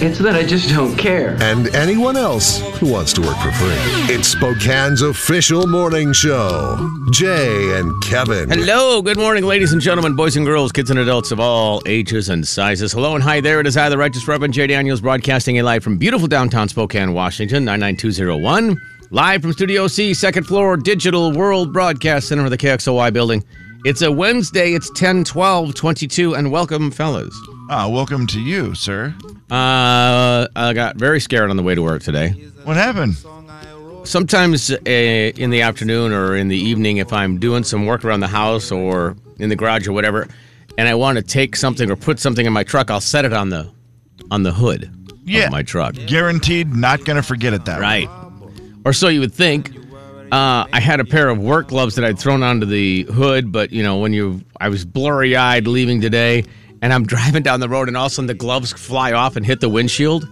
It's that I just don't care. and anyone else who wants to work for free. It's Spokane's official morning show. Jay and Kevin. Hello, good morning, ladies and gentlemen, boys and girls, kids and adults of all ages and sizes. Hello and hi there. It is I, the Righteous Reverend Jay Daniels, broadcasting a live from beautiful downtown Spokane, Washington, 99201. Live from Studio C, second floor, Digital World Broadcast Center of the KXLY building. It's a Wednesday, it's 10 12 22, and welcome, fellas. Ah, welcome to you, sir. Uh, I got very scared on the way to work today. What happened? sometimes uh, in the afternoon or in the evening if i'm doing some work around the house or in the garage or whatever and i want to take something or put something in my truck i'll set it on the on the hood Yeah. of my truck Guaranteed not going to forget it that way. right or so you would think uh, i had a pair of work gloves that i'd thrown onto the hood but you know when you i was blurry-eyed leaving today and i'm driving down the road and all of a sudden the gloves fly off and hit the windshield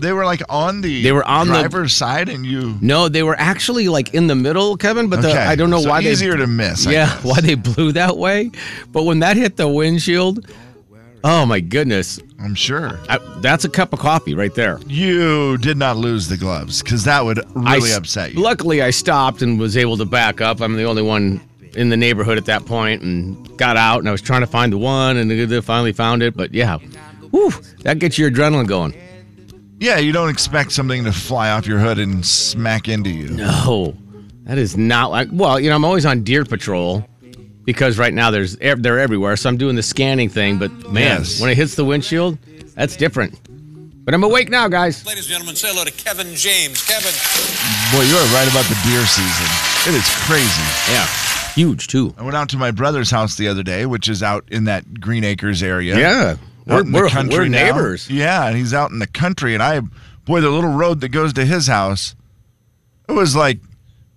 They were like on the They were on the- driver's side and you no they were actually like in the middle kevin but the, i don't know so why they easier to miss, I yeah guess. why they blew that way but when that hit the windshield oh my goodness I'm sure. I, that's a cup of coffee right there You did not lose the gloves cuz that would I really s- upset you. luckily i stopped and was able to back up i'm the only one in the neighborhood at that point and got out and i was trying to find the one and they finally found it but yeah Whew, that gets your adrenaline going Yeah, you don't expect something to fly off your hood and smack into you. No, that is not like. Well, you know, I'm always on deer patrol because right now there's they're everywhere. So I'm doing the scanning thing. But man, Yes. when it hits the windshield, that's different. But I'm awake now, guys. Ladies and gentlemen, say hello to Kevin James. Kevin. Boy, you are right about the deer season. It is crazy. Yeah, huge too. I went out to my brother's house the other day, which is out in that Green Acres area. Yeah, we're, in we're, country we're now. neighbors. Yeah, and he's out in the country, and I, boy, the little road that goes to his house, it was like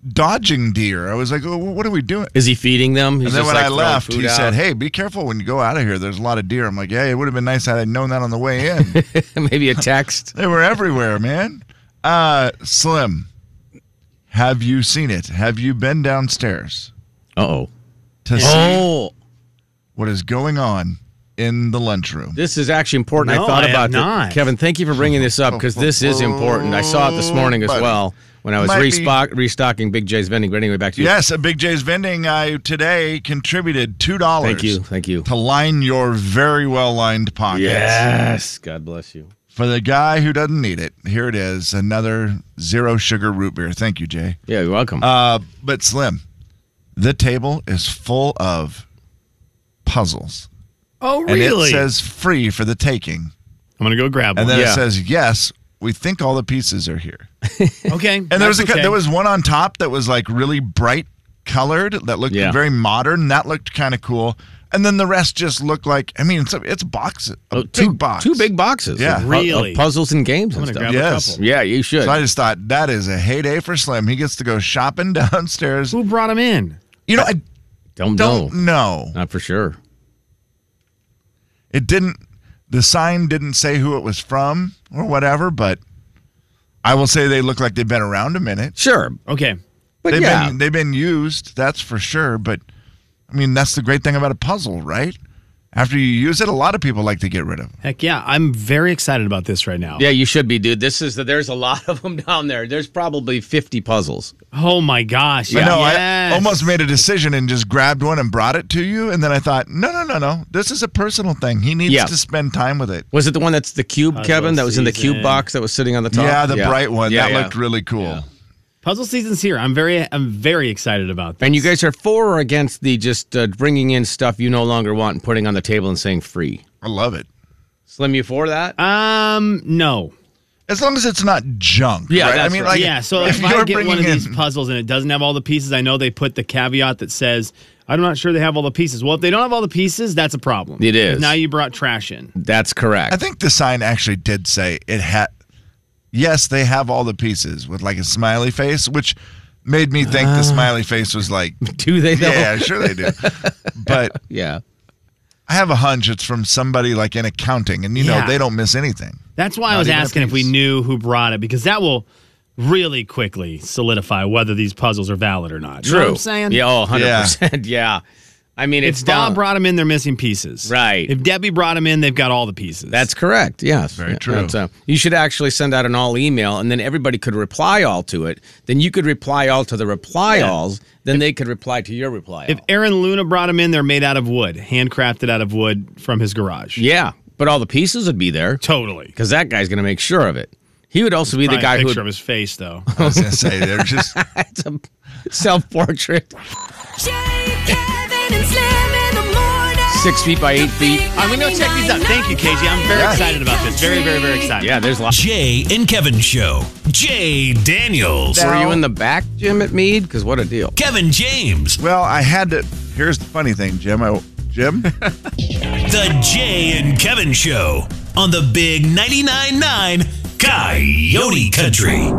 dodging deer. I was like, oh, what are we doing? Is he feeding them? He's and then just, when like, I left, food he said, "Hey, be careful when you go out of here. There's a lot of deer." I'm like, "Yeah, it would have been nice had I known that on the way in. maybe a text." they were everywhere, man." Uh, Slim, have you seen it? Have you been downstairs Uh oh. to see Oh, what is going on in the lunchroom? this is actually important. No, I thought I about that. not. Kevin, thank you for bringing this up because this is important. I saw it this morning as But well when I was might be- restock, restocking Big J's vending. But anyway, back to you. Yes, a Big J's vending. I today contributed two dollars. Thank you. Thank you. to line your very well lined pockets. Yes. God bless you. For the guy who doesn't need it, here it is another zero sugar root beer. Thank you, Jay. Yeah, you're welcome. Uh, but Slim, the table is full of puzzles. Oh, And really? it says free for the taking. I'm gonna go grab one. And then Yeah. it says, yes, we think all the pieces are here. okay. And there was a, okay. there was one on top that was like really bright colored that looked Yeah. very modern. That looked kind of cool. And then the rest just looked like I mean it's a, it's a box a Oh, big two, box Two big boxes. Yeah. of Really? of puzzles and games I'm and gonna stuff. grab Yes. a. Yeah, you should. So I just thought that is a heyday for Slim. He gets to go shopping downstairs. Who brought him in? You know, I don't don't know. know. Not for sure. It didn't. The sign didn't say who it was from or whatever, but I will say they look like they've been around a minute. Sure. Okay. But they've yeah. been they've been used, that's for sure. But I mean, that's the great thing about a puzzle, right? After you use it, a lot of people like to get rid of them. Heck yeah, I'm very excited about this right now. yeah, you should be, dude. This is there's a lot of them down there. There's probably 50 puzzles. Oh my gosh. I know. Yes. I almost made a decision and just grabbed one and brought it to you, and then I thought, no, no, no, no. This is a personal thing. He needs Yeah. to spend time with it. Was it the one that's the cube, Puzzle Kevin? That was in the cube box that was sitting on the top? Yeah, the bright one Yeah, that yeah. looked really cool. Puzzle season's here. I'm very I'm very excited about this. And you guys are for or against the just uh, bringing in stuff you no longer want and putting on the table and saying free? I love it. Slim, you for that? Um no. As long as it's not junk. Yeah, right? I mean, right. like, yeah, so if if, I you're get one of bringing these in- puzzles and it doesn't have all the pieces, I know they put the caveat that says, I'm not sure they have all the pieces. Well, if they don't have all the pieces, that's a problem. It is. Now you brought trash in. That's correct. I think the sign actually did say it had. Yes, they have all the pieces with like a smiley face, which made me think Ah. the smiley face was like, Do they though? yeah, sure they do. But Yeah. I have a hunch it's from somebody like in accounting, and you know Yeah. they don't miss anything. That's why I Not was even a asking if we piece. knew who brought it because that will really quickly solidify whether these puzzles are valid or not. You know what I'm saying? Yeah, oh, 100%. Yeah. I mean, it's If Bob down. brought them in, they're missing pieces. Right. If Debbie brought them in, they've got all the pieces. That's correct. Yes. Very Yeah, true. that's, uh, you should actually send out an all email and then everybody could reply all to it. Then you could reply all to the reply Yeah. alls. Then they could reply to your reply if all. Aaron Luna brought them in, they're made out of wood, handcrafted out of wood from his garage. Yeah. But all the pieces would be there Totally. because that guy's going to make sure of it. He would also be the Probably a guy who picture would, of his face, though. I was gonna say they're just it's a self portrait, six feet by eight feet. I'm going to check these out. Thank you, KJ. I'm very Yeah. excited about this. Very, very, very excited. Yeah, there's lots. Jay and Kevin Show. Jay Daniels. Were you in the back, Jim, at Mead? Because what a deal. Kevin James. well. I had to. Here's the funny thing, Jim. I, Jim, The Jay and Kevin Show on the Big 99.9 9 Coyote Country.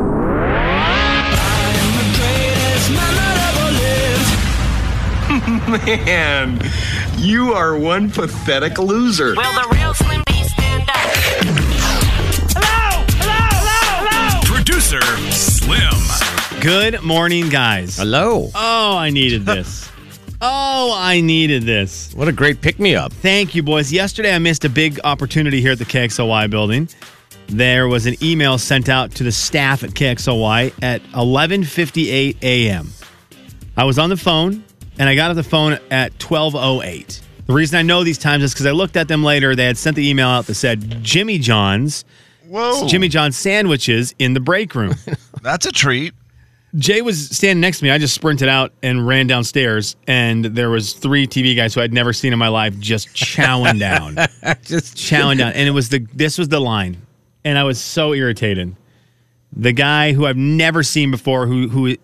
Man, you are one pathetic loser. Will the real Slim B stand up? Hello, hello, hello, hello. Producer Slim. Good morning, guys. Hello. Oh, I needed this. Oh, I needed this. What a great pick me up. Thank you, boys. Yesterday, I missed a big opportunity here at the KXLY building. There was an email sent out to the staff at KXLY at 11:58 a.m. I was on the phone, and I got off the phone at 12:08. The reason I know these times is because I looked at them later. They had sent the email out that said Jimmy John's whoa, Jimmy John's sandwiches in the break room. that's a treat. Jay was standing next to me. I just sprinted out and ran downstairs, and there was three TV guys who I'd never seen in my life just chowing down, Just chowing down. And it was the this was the line, and I was so irritated. The guy who I've never seen before, who who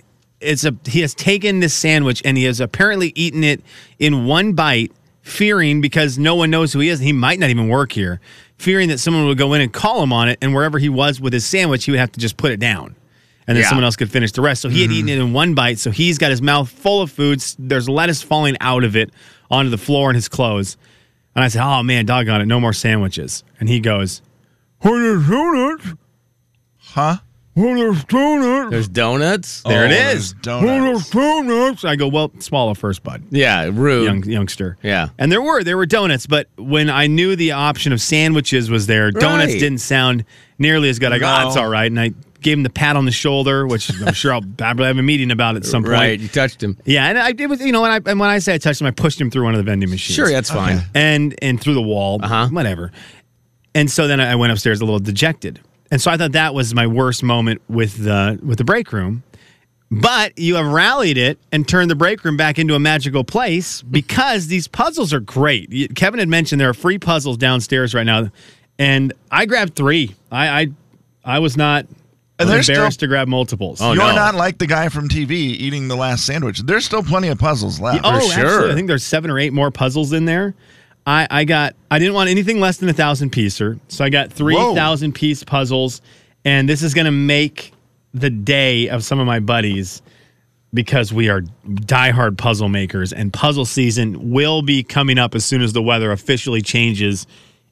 it's a he has taken this sandwich and he has apparently eaten it in one bite, fearing because no one knows who he is. He might not even work here, fearing that someone would go in and call him on it, and wherever he was with his sandwich, he would have to just put it down and then Yeah. someone else could finish the rest. So he had eaten mm-hmm. it in one bite. So he's got his mouth full of foods. There's lettuce falling out of it onto the floor in his clothes. And I said, "Oh man, doggone it, no more sandwiches." And he goes, "What is donuts? Huh? What is donuts? There's donuts. There it Oh, is. there's What donuts. donuts?" I go, "Well, swallow first, bud." Yeah, rude. Young youngster. Yeah. And there were there were donuts, but when I knew the option of sandwiches was there, donuts Right. didn't sound nearly as good. I go, "Ah, No. it's all right," and I gave him the pat on the shoulder, which I'm sure I'll probably have a meeting about at some point. Right, you touched him. Yeah, and I it was you know, and, I, and when I say I touched him, I pushed him through one of the vending machines. Sure, that's fine. and and through the wall, Uh-huh. whatever. And so then I went upstairs a little dejected, and so I thought that was my worst moment with the with the break room. But you have rallied it and turned the break room back into a magical place because these puzzles are great. Kevin had mentioned there are free puzzles downstairs right now, and I grabbed three. I I, I was not And there's embarrassed still- to grab multiples. Oh, You're no. not like the guy from TV eating the last sandwich. There's still plenty of puzzles left. Oh, sure. absolutely. I think there's seven or eight more puzzles in there. I, I got I didn't want anything less than a thousand piecer, so I got three thousand piece puzzles, and this is going to make the day of some of my buddies because we are diehard puzzle makers, and puzzle season will be coming up as soon as the weather officially changes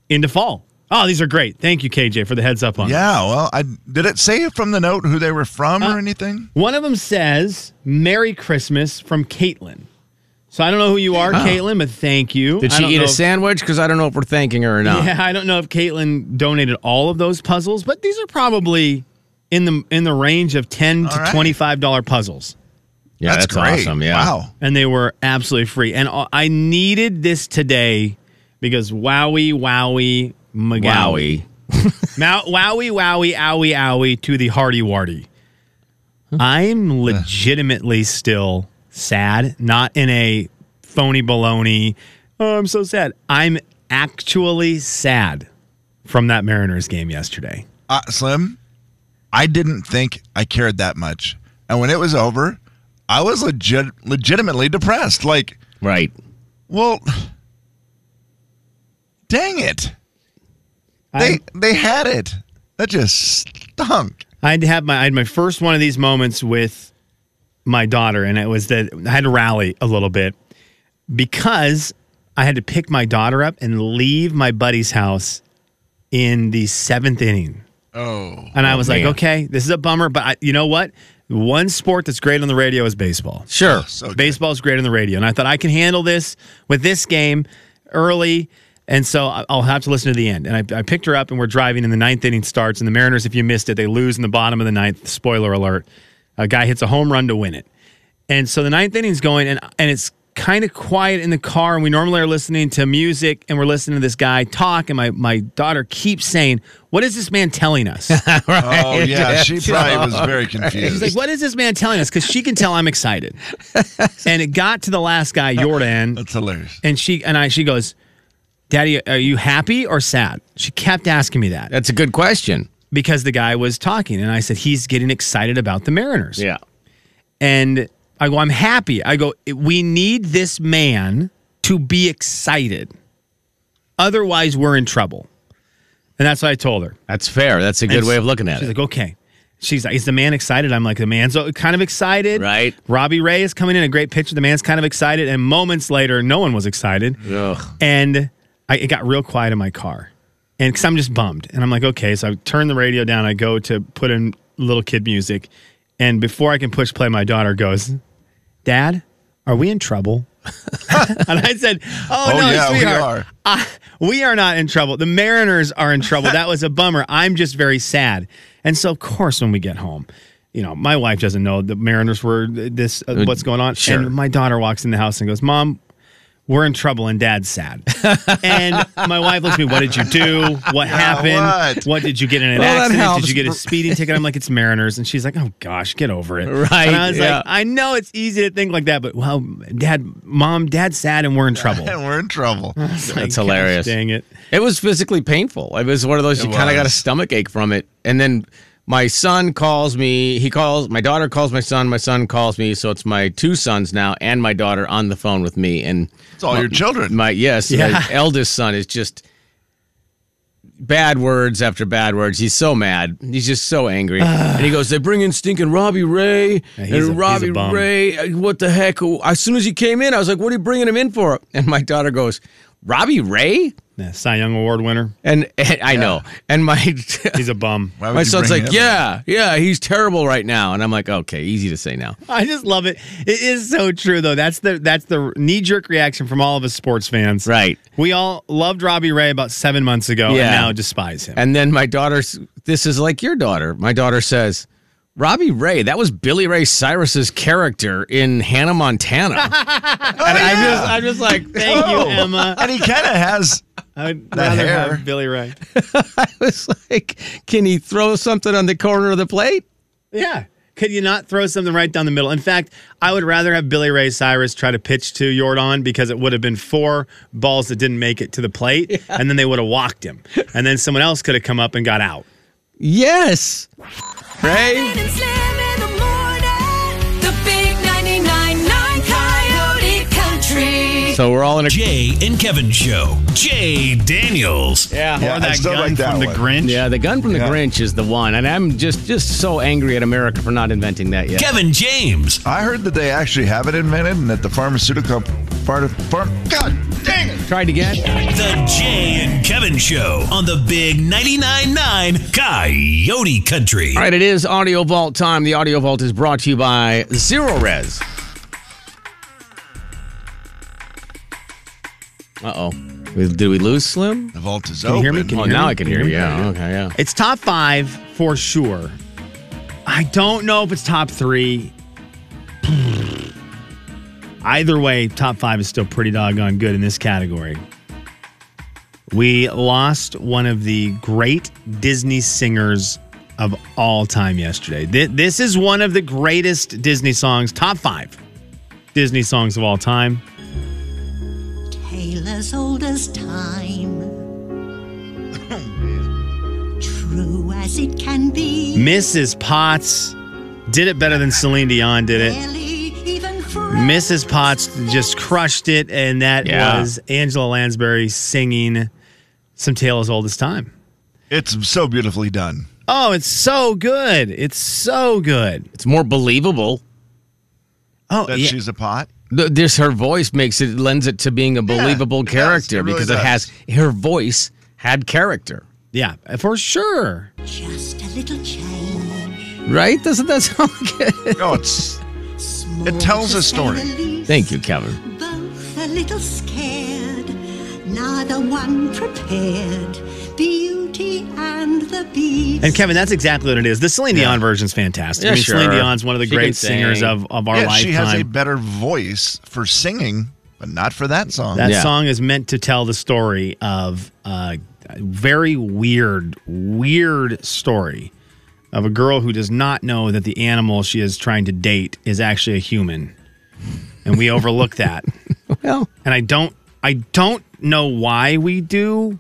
into fall. Oh, these are great! Thank you, KJ, for the heads up on. Yeah, well, I did it say from the note who they were from Uh, or anything? One of them says "Merry Christmas" from Caitlin. So I don't know who you are, Caitlin, but thank you. Did she eat a if- sandwich? Because I don't know if we're thanking her or not. Yeah, I don't know if Caitlin donated all of those puzzles, but these are probably in the in the range of ten to All right. twenty five dollar puzzles, Yeah, that's, great. awesome. Yeah. Wow. and they were absolutely free. And uh, I needed this today because wowie wowie Wowie. magawi, wowie wowie owie owie to the hardy warty. I'm legitimately still sad, not in a phony baloney. Oh, I'm so sad. I'm actually sad from that Mariners game yesterday. Uh, Slim, I didn't think I cared that much. And when it was over, I was legit, legitimately depressed. Like, Right. well, dang it. They I, they had it. That just stunk. I had to have my I had my first one of these moments with my daughter, and it was that I had to rally a little bit because I had to pick my daughter up and leave my buddy's house in the seventh inning. Oh. And I oh, was like, man. okay, this is a bummer, but I, you know what? One sport that's great on the radio is baseball. Sure. Oh, so. Baseball is great on the radio. And I thought I can handle this with this game early. And so I- I'll have to listen to the end. And I, I picked her up, and we're driving, and the ninth inning starts. And the Mariners, if you missed it, they lose in the bottom of the ninth. Spoiler alert. A guy hits a home run to win it. And so the ninth inning's going, and, and it's kind of quiet in the car. And we normally are listening to music, and we're listening to this guy talk. And my, my daughter keeps saying, What is this man telling us? Oh, yeah. She probably was very confused. She's like, "What is this man telling us?" Because she can tell I'm excited. and it got to the last guy, Yordan, That's hilarious. and she and I. She goes, "Daddy, are you happy or sad?" She kept asking me that That's a good question. Because the guy was talking, and I said he's getting excited about the Mariners. Yeah. And I go, "I'm happy." I go, "We need this man to be excited, otherwise we're in trouble." And that's what I told her. That's fair. That's a good And way of looking at She's it. like, okay. She's like, is the man excited? I'm like, the man's kind of excited. Right. Robbie Ray is coming in, a great picture. The man's kind of excited. And moments later, no one was excited. Ugh. And I, it got real quiet in my car. And because I'm just bummed. And I'm like, okay. So I turn the radio down. I go to put in little kid music. And before I can push play, my daughter goes, Dad, are we in trouble? and I said, Oh, Oh, no, yeah, we are. Uh, we are not in trouble. The Mariners are in trouble. That was a bummer. I'm just very sad. And so, of course, when we get home, you know, my wife doesn't know the Mariners were this, uh, what's going on. sure. And my daughter walks in the house and goes, Mom, we're in trouble and dad's sad. and my wife looks at me, What did you do? What happened? what? did you get in an Well, accident? Did you get a speeding ticket? I'm like, It's Mariners. And she's like, Oh gosh, get over it. Right, And I was yeah. like, I know it's easy to think like that, but well, dad, mom, dad's sad and we're in trouble. And we're in trouble. It's like, That's hilarious. gosh, Dang it. It was physically painful. It was one of those It you kind of got a stomach ache from it. And then my son calls me. He calls my daughter calls my son. My son calls me. So it's my two sons now and my daughter on the phone with me. And It's all your children. my yes, Yeah. my eldest son is just bad words after bad words. He's so mad. He's just so angry. and he goes, "They bring in stinking Robbie Ray Yeah, he's a- he's and a Robbie. Ray. uh, What the heck? As soon as he came in, I was like, "What are you bringing him in for?" And my daughter goes, "Robbie Ray." Yeah, Cy Young Award winner. And, and I know. And my He's a bum. Why would my you son's bring like, him? "Yeah, yeah, he's terrible right now." And I'm like, "Okay, easy to say now." I just love it. It is so true though. That's the that's the knee jerk reaction from all of us sports fans. Right. We all loved Robbie Ray about seven months ago Yeah. and now despise him. And then my daughter's this is like your daughter. My daughter says, Robbie Ray, that was Billy Ray Cyrus's character in Hannah Montana. Oh, and I'm just I'm just like, Thank you, Emma. And he kind of has. I'd That rather hair. have Billy Ray. I was like, can he throw something on the corner of the plate? Yeah. Could you not throw something right down the middle? In fact, I would rather have Billy Ray Cyrus try to pitch to Yordan because it would have been four balls that didn't make it to the plate, and then they would have walked him. And then someone else could have come up and got out. Yes. Ray. and Slim in the morning. The big 99.9 Coyote Country. So we're all in a Jay and Kevin Show. Jay Daniels. yeah. Yeah, or that gun like that from the. Grinch. Yeah, the gun from the Yeah. Grinch is the one, and I'm just just so angry at America for not inventing that yet. Kevin James. I heard that they actually have it invented and that the pharmaceutical part of farm. God dang it! Tried again. The Jay and Kevin Show on the Big 99.9 9 Coyote Country. All right, it is Audio Vault time. The Audio Vault is brought to you by Zerorez. Uh oh. Did we lose Slim? The vault is Can you hear me? Can oh, you hear now me? I can hear you. Yeah. Okay. Yeah. It's top five for sure. I don't know if it's top three. Either way, top five is still pretty doggone good in this category. We lost one of the great Disney singers of all time yesterday. Th- This is one of the greatest Disney songs, top five Disney songs of all time. tale as old as time. true as it can be. Mrs. Potts did it better than Celine Dion did it. Even Mrs. Potts just crushed it, and that Yeah. was Angela Lansbury singing "Some Tale as Old as Time." It's so beautifully done. Oh, it's so good! It's so good. It's more believable. Oh, that yeah. she's a pot. This her voice makes it lends it to being a believable it does. character It really because it has her voice had character. Yeah, for sure. Just a little change. Right? Doesn't that sound good? No, it's it tells a story. Thank you, Kevin. Both a little scared, neither one prepared. Beauty and the Beast. And Kevin, that's exactly what it is. The Celine Dion version's fantastic. I Yeah, mean, Celine sure. Dion's one of the She can great singers of, of our yeah, lifetime. she has a better voice for singing, but not for that song. That Yeah. song is meant to tell the story of a very weird, weird story of a girl who does not know that the animal she is trying to date is actually a human. And we overlook that. Well, And I don't I don't know why we do.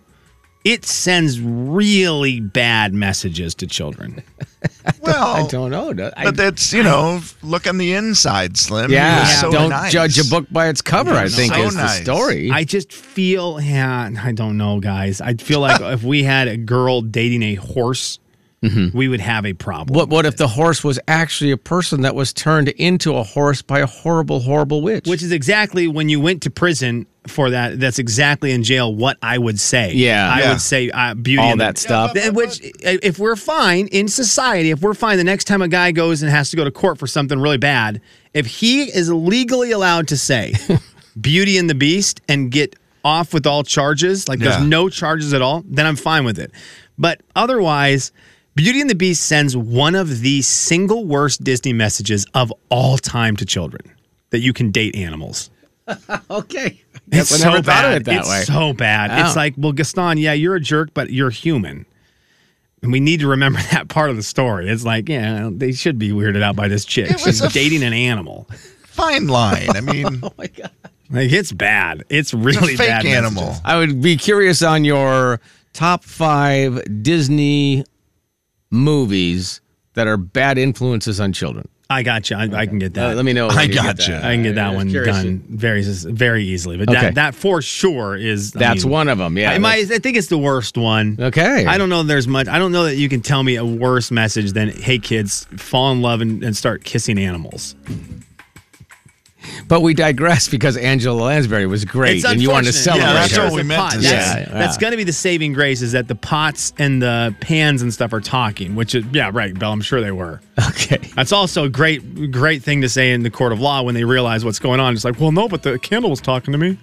It sends really bad messages to children. well, I don't know. Do- I- but that's you know, look on the inside, Slim. He yeah, so don't nice. judge a book by its cover. I think so is nice. the story. I just feel, yeah, I don't know, guys. I feel like if we had a girl dating a horse, we would have a problem. what what if the horse was actually a person that was turned into a horse by a horrible, horrible witch? Which is exactly when you went to prison for that. That's exactly in jail what I would say. Yeah. I Yeah. would say uh, beauty All and the- that stuff. Th- Which, if we're fine in society, if we're fine, the next time a guy goes and has to go to court for something really bad, if he is legally allowed to say Beauty and the Beast and get off with all charges, like Yeah. there's no charges at all, then I'm fine with it. But otherwise, Beauty and the Beast sends one of the single worst Disney messages of all time to children that you can date animals. okay. It's I so never thought bad. of it that it's way. so bad. Oh. It's like, well, Gaston, yeah, you're a jerk, but you're human. And we need to remember that part of the story. It's like, yeah, they should be weirded out by this chick. It She's a f- dating an animal. Fine line. I mean, oh my God. Like it's bad. It's really fake bad. animal. messages. I would be curious on your top five Disney movies that are bad influences on children. I got you. I, I can get that. Uh, let me know. I got you. I can get that one curious. done very very easily. But Okay. that that for sure is. I That's mean, one of them. Yeah. I, might, I think it's the worst one. Okay. I don't know there's much. I don't know that you can tell me a worse message than, hey, kids, fall in love and, and start kissing animals. But we digress because Angela Lansbury was great, and you want to celebrate Yeah, that's her. what we meant to that's, say. Yeah, That's going to be the saving grace is that the pots and the pans and stuff are talking, which is, yeah, right, Bill. I'm sure they were. Okay. That's also a great, great thing to say in the court of law when they realize what's going on. It's like, well, no, but the candle was talking to me.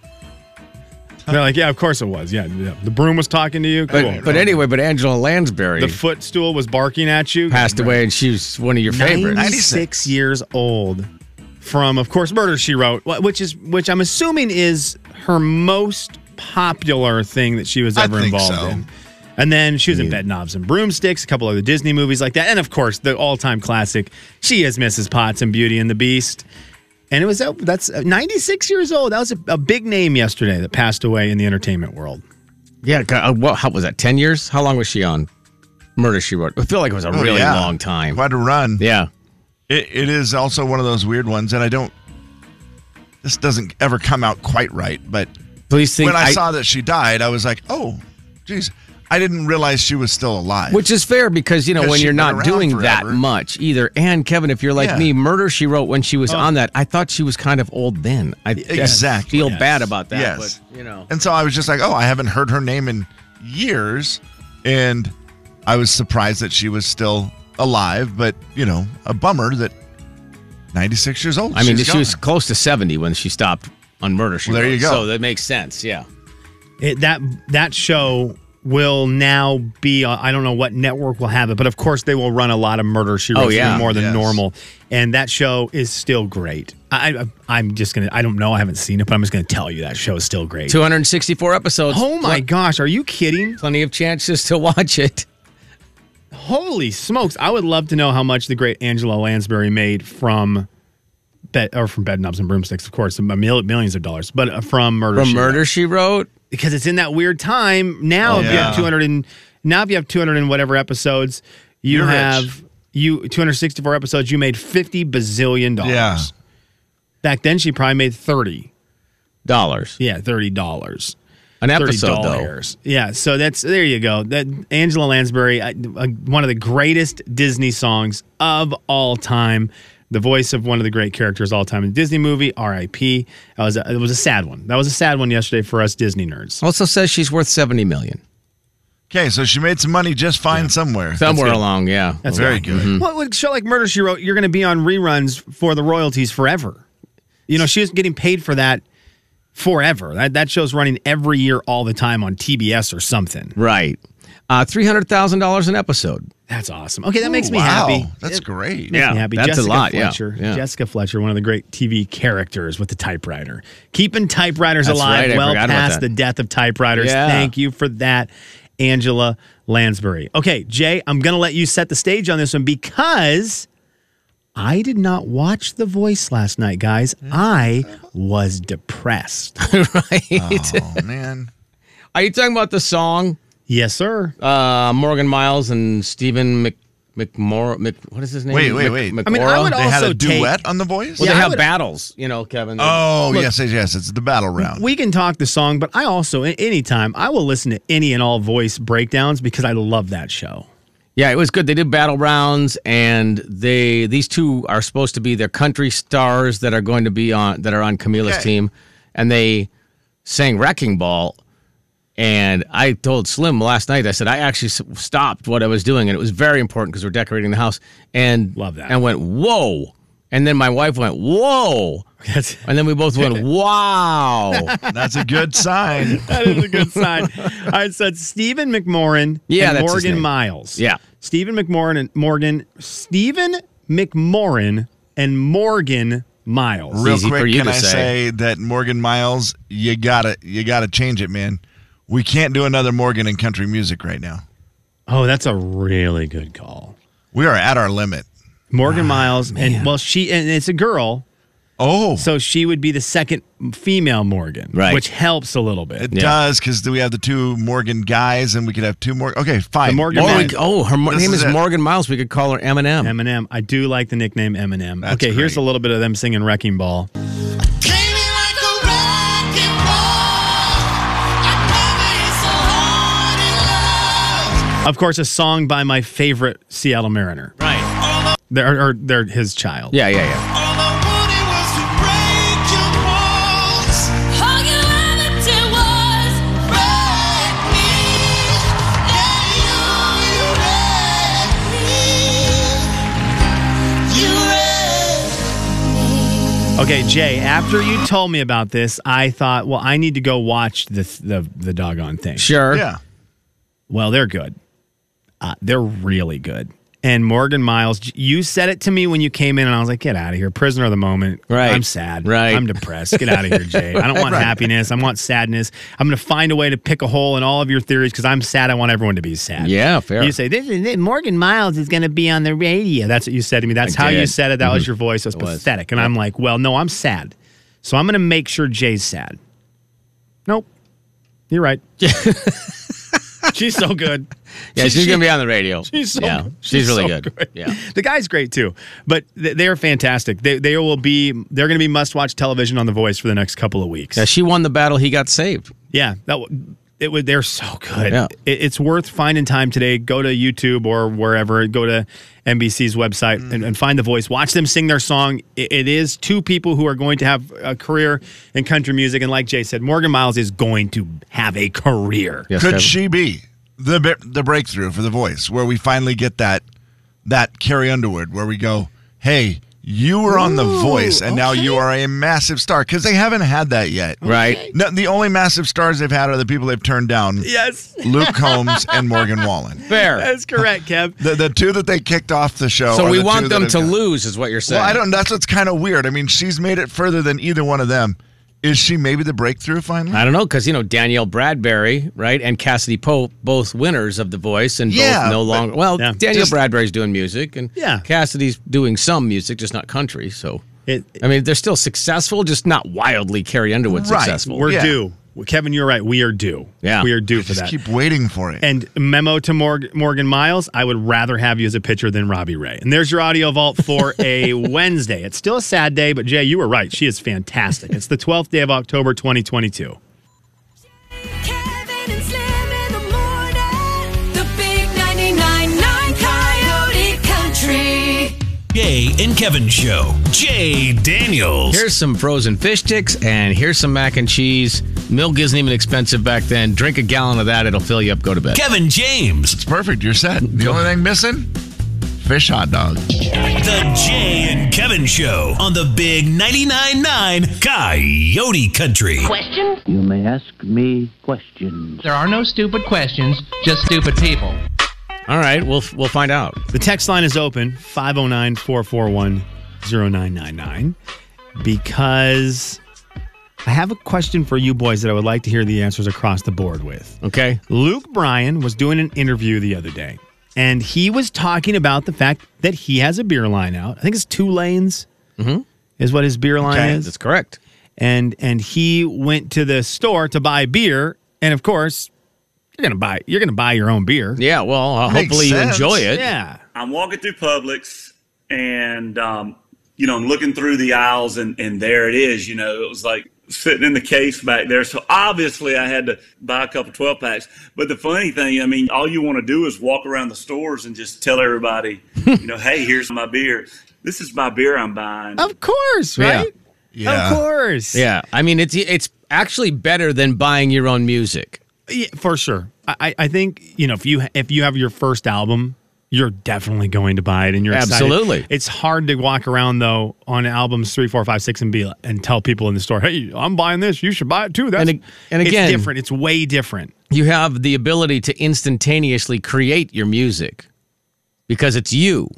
They're like, yeah, of course it was. Yeah, yeah. the broom was talking to you. Cool. But, but anyway, but Angela Lansbury the footstool was barking at you. passed away, and she was one of your favorites. 96 years old from of course murder she wrote which is which i'm assuming is her most popular thing that she was I ever think involved so. in and then she was in bed knobs and broomsticks a couple other disney movies like that and of course the all-time classic she is mrs potts and beauty and the beast and it was that's uh, 96 years old that was a, a big name yesterday that passed away in the entertainment world Yeah. uh, What? How was that? Ten years? How long was she on? Murder She Wrote. I feel like it was a Oh, really yeah. long time. Quite a run. Yeah. It, it is also one of those weird ones, and I don't. This doesn't ever come out quite right, but Please think. when I, saw that she died, I was like, "Oh, geez, I didn't realize she was still alive." Which is fair because, you know, when you're not around doing that much either. And Kevin, if you're like Yeah. me, Murder She Wrote when she was oh. on that, I thought she was kind of old then. I Exactly. feel Yes. bad about that. yes, But, you know. and so I was just like, "Oh, I haven't heard her name in years," and I was surprised that she was still alive. But you know, a bummer that 96 years old. I mean, she's she was close to 70 when she stopped on Murder She Well, there Wrote. you go. So that makes sense. Yeah. it, that that show will now be uh, I don't know what network will have it, but of course they will run a lot of Murder She Wrote Oh, yeah. more than Yes. normal, and that show is still great. I, I I'm just gonna I don't know I haven't seen it, but I'm just gonna tell you that show is still great. 264 episodes. Oh my Pl- gosh, are you kidding? Plenty of chances to watch it. Holy smokes! I would love to know how much the great Angela Lansbury made from. Bed, or from bed knobs and broomsticks, of course, mil- millions of dollars, but uh, from murder. From She Wrote. Murder She Wrote. because it's in that weird time now. Oh, if you have two hundred and Now, if you have 200 and whatever episodes, you You're rich. have you 264 episodes. You made 50 bazillion dollars. Yeah. Back then, she probably made 30. Dollars. Yeah, 30 dollars. An episode, though. $30. Yeah, so that's there you go. That Angela Lansbury, I- uh, one of the greatest Disney songs of all time. The voice of one of the great characters of all time in the Disney movie, R.I.P. That was a, it was a sad one. That was a sad one yesterday for us Disney nerds. Also says she's worth 70 million. Okay, so she made some money just fine somewhere. Somewhere along, yeah. That's Very good. good. What would a show like Murder She Wrote? You're going to be on reruns for the royalties forever. You know, she's getting paid for that forever. That that show's running every year, all the time on TBS or something. Right. Uh, $300,000 an episode. That's awesome. Okay, that makes Ooh, me wow. happy. That's It great. Makes Yeah, me happy. that's a Jessica lot, yeah, Fletcher. yeah. Jessica Fletcher, one of the great TV characters with the typewriter, keeping typewriters That's alive right, well past the death of typewriters. Yeah. Thank you for that, Angela Lansbury. Okay, Jay, I'm going to let you set the stage on this one because I did not watch The Voice last night, guys. I was depressed. right. Oh man. Are you talking about the song yes, sir. uh, Morgan Myles and Stephen Mc, McMor, Mc, what is his name? Wait, wait, Mc- wait. I mean, I McMorrow? would They had Also a take- duet on The Voice? Well, Yeah, they I have would- battles, you know, Kevin. Oh, Look- yes, yes, yes. It's the battle round. We can talk the song, but I also, a- anytime, I will listen to any and all voice breakdowns because I love that show. Yeah, it was good. They did battle rounds, and they these two are supposed to be their country stars that are going to be on that are on Camila's Okay. team, and they sang "Wrecking Ball." And I told Slim last night. I said I actually stopped what I was doing, and it was very important because we're decorating the house. And Love that. And went whoa, and then my wife went whoa, and then we both went wow. That's a good sign. that is a good sign. All right, so it's Steven McMorran Yeah, and that's Morgan. Myles. Yeah. Steven McMorran and Morgan. Steven McMorran and Morgan Myles. Real easy for quick, you can to I say. say that Morgan Myles, you gotta you gotta change it, man. We can't do another Morgan in country music right now. Oh, that's a really good call. We are at our limit. Morgan ah, Myles, and well, she and it's a girl, Oh, so she would be the second female Morgan, Right. Which helps a little bit. it Yeah. does because we have the two Morgan guys, and we could have two more. Okay, fine. The Morgan Or Myles. we, oh, her This name is is. Morgan Myles. We could call her Eminem. Eminem. I do like the nickname Eminem. That's okay, here's a little bit of them singing Wrecking Ball. Of course, a song by my favorite Seattle Mariner. Right. They're, or they're his child. Yeah, yeah, yeah. Okay, Jay. After you told me about this, I thought, well, I need to go watch the the, the doggone thing. Sure. Yeah. Well, they're good. Uh, they're really good. And Morgan Myles, you said it to me when you came in, and I was like, "Get out of here, prisoner of the moment." Right. I'm sad. Right. I'm depressed. Get out of here, Jay. I don't want happiness. I want sadness. I'm going to find a way to pick a hole in all of your theories because I'm sad. I want everyone to be sad. Yeah, fair. You say this is it. Morgan Myles is going to be on the radio. That's what you said to me. That's I how you said it. That was mm-hmm. your voice. It was It was. pathetic. And I'm like, well, no, I'm sad. So I'm going to make sure Jay's sad. Nope. You're right. she's so good. Yeah, she's, gonna be on the radio. She's so yeah, good. she's, really so good. Yeah. The guy's great too, but th- they're fantastic. They they will be they're going to be must watch television on The Voice for the next couple of weeks. Yeah, she won the battle. He got saved. Yeah, that w- it would. They're so good. Yeah. It, it's worth finding time today. Go to YouTube or wherever. Go to NBC's website and, and find the voice. Watch them sing their song. It, it is two people who are going to have a career in country music, and like Jay said, Morgan Myles is going to have a career. Yes, Could Kevin. she be the the breakthrough for the voice, where we finally get that that Carrie Underwood, where we go, hey, you were on the voice, and now you are a massive star because they haven't had that yet. Right. No, the only massive stars they've had are the people they've turned down: Yes, Luke Combs and Morgan Wallen. Fair. that's correct, Kev. The the two that they kicked off the show. So are we the want two them that to have gone. lose, is what you're saying. Well, I don't. That's what's kind of weird. I mean, she's made it further than either one of them. Is she maybe the breakthrough finally? I don't know because you know Danielle Bradbery, right, and Cassadee Pope, both winners of The Voice, and Yeah, both no but- longer. Well, Yeah. Danielle Just- Bradbery's doing music, and Yeah. Cassadee's doing some music, just not country. So, It- I mean, they're still successful, just not wildly Carrie Underwood Right. successful. We're Yeah. due. Well, Kevin, you're right. We are due. Yeah. we are due for that. Just that. keep waiting for it. And memo to Morg- Morgan Myles, I would rather have you as a pitcher than Robbie Ray. And there's your audio vault for a Wednesday. It's still a sad day, but Jay, you were right. She is fantastic. It's the 12th day of October, 2022. Jay and Kevin Show. Jay Daniels. Here's some frozen fish sticks, and here's some mac and cheese. Milk isn't even expensive back then. Drink a gallon of that; it'll fill you up. Go to bed. Kevin James. it's perfect. You're set. The only thing missing, fish hot dog. The Jay and Kevin Show on the Big 99.9 9 Coyote Country. Question? You may ask me questions. There are no stupid questions, just stupid people. All right, we'll we'll find out. The text line is open 509 441 0999 because I have a question for you boys that I would like to hear the answers across the board with. Okay. Luke Bryan was doing an interview the other day, and he was talking about the fact that he has a beer line out. I think it's two lanes, mm-hmm. is what his beer line Okay, is. that's correct. And and he went to the store to buy beer, and of course, you're gonna buy you're gonna buy your own beer. Yeah. Well, uh, Makes hopefully you sense. enjoy it. Yeah. I'm walking through Publix and, um, you know, I'm looking through the aisles and, and there it is. You know, it was like sitting in the case back there. So obviously I had to buy a couple 12 packs. But the funny thing, I mean, all you want to do is walk around the stores and just tell everybody, you know, hey, here's my beer. This is my beer I'm buying. Of course, Yeah. right? Yeah. Of course. Yeah. I mean, it's it's actually better than buying your own music. Yeah, for sure. I, I- I think you know if you if you have your first album, you're definitely going to buy it, and you're excited. Absolutely. It's hard to walk around though on albums three, four, five, six, and be and tell people in the store, "Hey, I'm buying this. You should buy it too." That's And and again- it's different. It's way different. You have the ability to instantaneously create your music because it's you.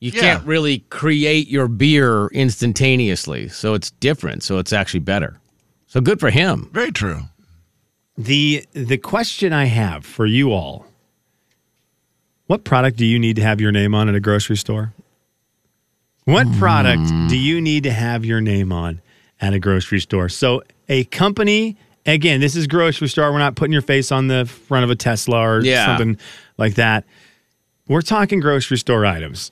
You Yeah. can't really create your beer instantaneously, so it's different. So it's actually better. So good for him. Very true. The the question I have for you all: What product do you need to have your name on at a grocery store? What product do you need to have your name on at a grocery store? So a company, again, this is grocery store. We're not putting your face on the front of a Tesla or Yeah. something like that. We're talking grocery store items.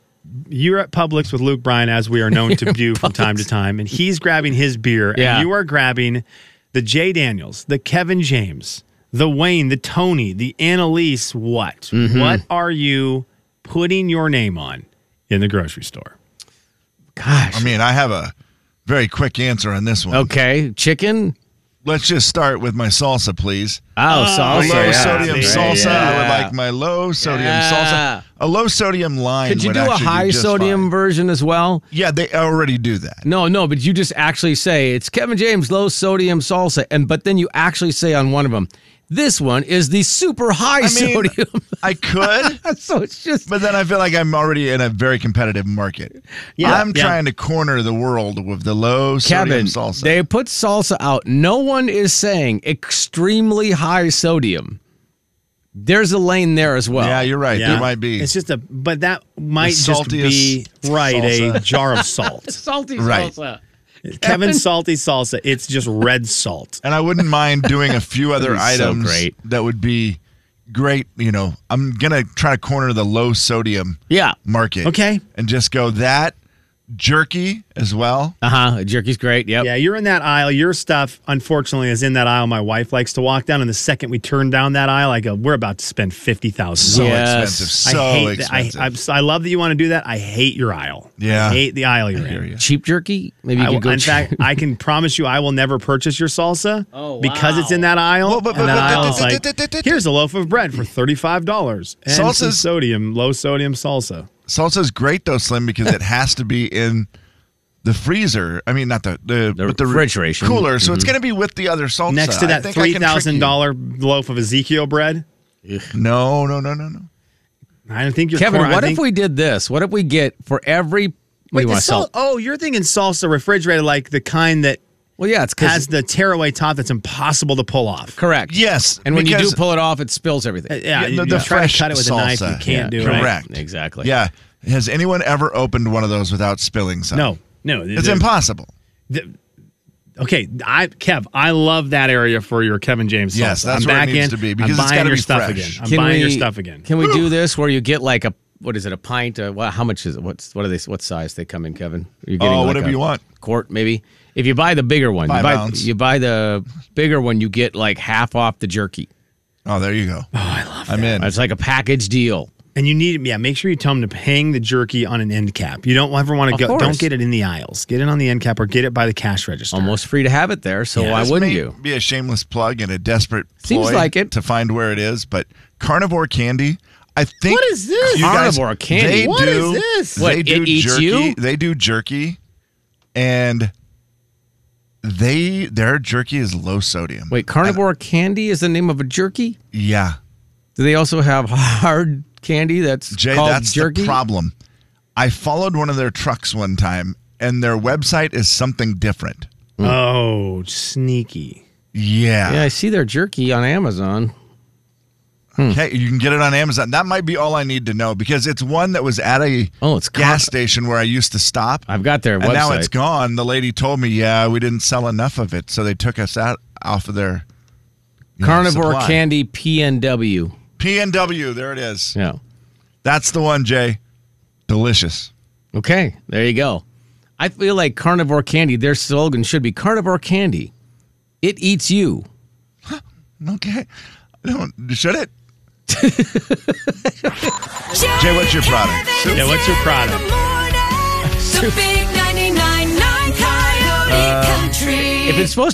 You're at Publix with Luke Bryan, as we are known to do from time to time, and he's grabbing his beer, Yeah. and you are grabbing the Jay Daniels, the Kevin James, the Wayne, the Tony, the Annalise. What? Mm-hmm. What are you putting your name on in the grocery store? Gosh. I mean, I have a very quick answer on this one. okay. Chicken. Let's just start with my salsa, please. Oh, oh A salsa. low yeah. sodium See? salsa. I would like my low sodium Yeah. salsa. A low sodium line. Could you would do a high sodium fine. version as well? Yeah, they already do that. No, no, but you just actually say it's Kevin James low sodium salsa, and but then you actually say on one of them, this one is the super high I mean, sodium. I could, so it's just but then I feel like I'm already in a very competitive market. Yeah, I'm yeah. trying to corner the world with the low sodium salsa. They put salsa out. No one is saying extremely high sodium. There's a lane there as well. yeah, you're right. There might be. It's just a, but that might just be right a jar of salt. salty Right. salsa. Kevin salty salsa. It's just red salt. and I wouldn't mind doing a few other That'd so items great. that would be great. You know, I'm gonna try to corner the low sodium Yeah. market. Okay. and just go that jerky as well. Uh huh. Jerky's great. Yep. Yeah, you're in that aisle. Your stuff, unfortunately, is in that aisle my wife likes to walk down. And the second we turn down that aisle, I go, "We're about to spend fifty thousand So Yes. expensive. So I hate expensive. That. I, I'm, I love that you want to do that. I hate your aisle. Yeah. I hate the aisle you're in. you. Cheap jerky. Maybe you I could will- go. in cheap. fact, I can promise you, I will never purchase your salsa Oh, because it's in that aisle. Well, but- but- that but- aisle like, here's a loaf of bread for thirty-five dollars and some sodium, low sodium salsa. Salsa's great though, Slim, because it has to be in the freezer. I mean, not the the, The but the refrigeration. cooler. So it's mm-hmm. going to be with the other salsa. Next to that think I three can trick thousand you. dollar loaf of Ezekiel bread. No, no, no, no, no. I don't think you're Kevin, cor- what think- if we did this? What if we get for every? What do you the want to sell? sal- Oh, you're thinking salsa refrigerated, like the kind that Well, yeah, it's has the tearaway top that's impossible to pull off. correct. Yes, and when you do because- pull it off, it spills everything. Uh, Yeah, Yeah, you, the- you the try fresh to cut it with a knife. You can't Yeah, do it. correct. Exactly. Yeah. Has anyone ever opened one of those without spilling some? No, no, It's the- impossible. the- Okay, I Kev, I love that area for your Kevin James. Yes, salsa. that's I'm where it back needs in. to be, because I'm it's buying gotta your be stuff fresh. again. I'm buying your stuff again. Can we do this where you get like a what is it? A pint? Uh, well, how much is it? What's what are they? What size they come in, Kevin? Are you Oh, like whatever a you want. Quart, maybe. If you buy the bigger one, you buy, ounce. you buy the bigger one, you get like half off the jerky. Oh, there you go. Oh, I love it. I'm in. It's like a package deal. And you need, yeah, make sure you tell them to hang the jerky on an end cap. You don't ever want to Of go. course. Don't get it in the aisles. Get it on the end cap or get it by the cash register. Almost free to have it there. So Yeah. why This wouldn't may you? Be a shameless plug and a desperate Seems ploy like it. to find where it is, but carnivore candy. I think What is this? you guys- Carnivore candy? They What is do, this? They What, it do eats jerky. you? They do jerky, and they their jerky is low sodium. Wait, carnivore candy is the name of a jerky? Yeah, Do they also have hard candy that's Jay, called that's jerky? the problem. I followed one of their trucks one time, and their website is something different. Oh, sneaky. Yeah. Yeah, I see their jerky on Amazon. Hmm. Okay, you can get it on Amazon. That might be all I need to know because it's one that was at a Oh, it's gas station where I used to stop. I've got their and website. now it's gone. The lady told me, yeah, we didn't sell enough of it, so they took us out off of their you know, Carnivore candy PNW. PNW. There it is. Yeah. That's the one, Jay. Delicious. Okay, there you go. I feel like carnivore candy, their slogan should be carnivore candy. It eats you. Okay. Don't, should it? Jay, what's your product? Yeah, what's your product? The big 99.9 Coyote uh, Country. If it's supposed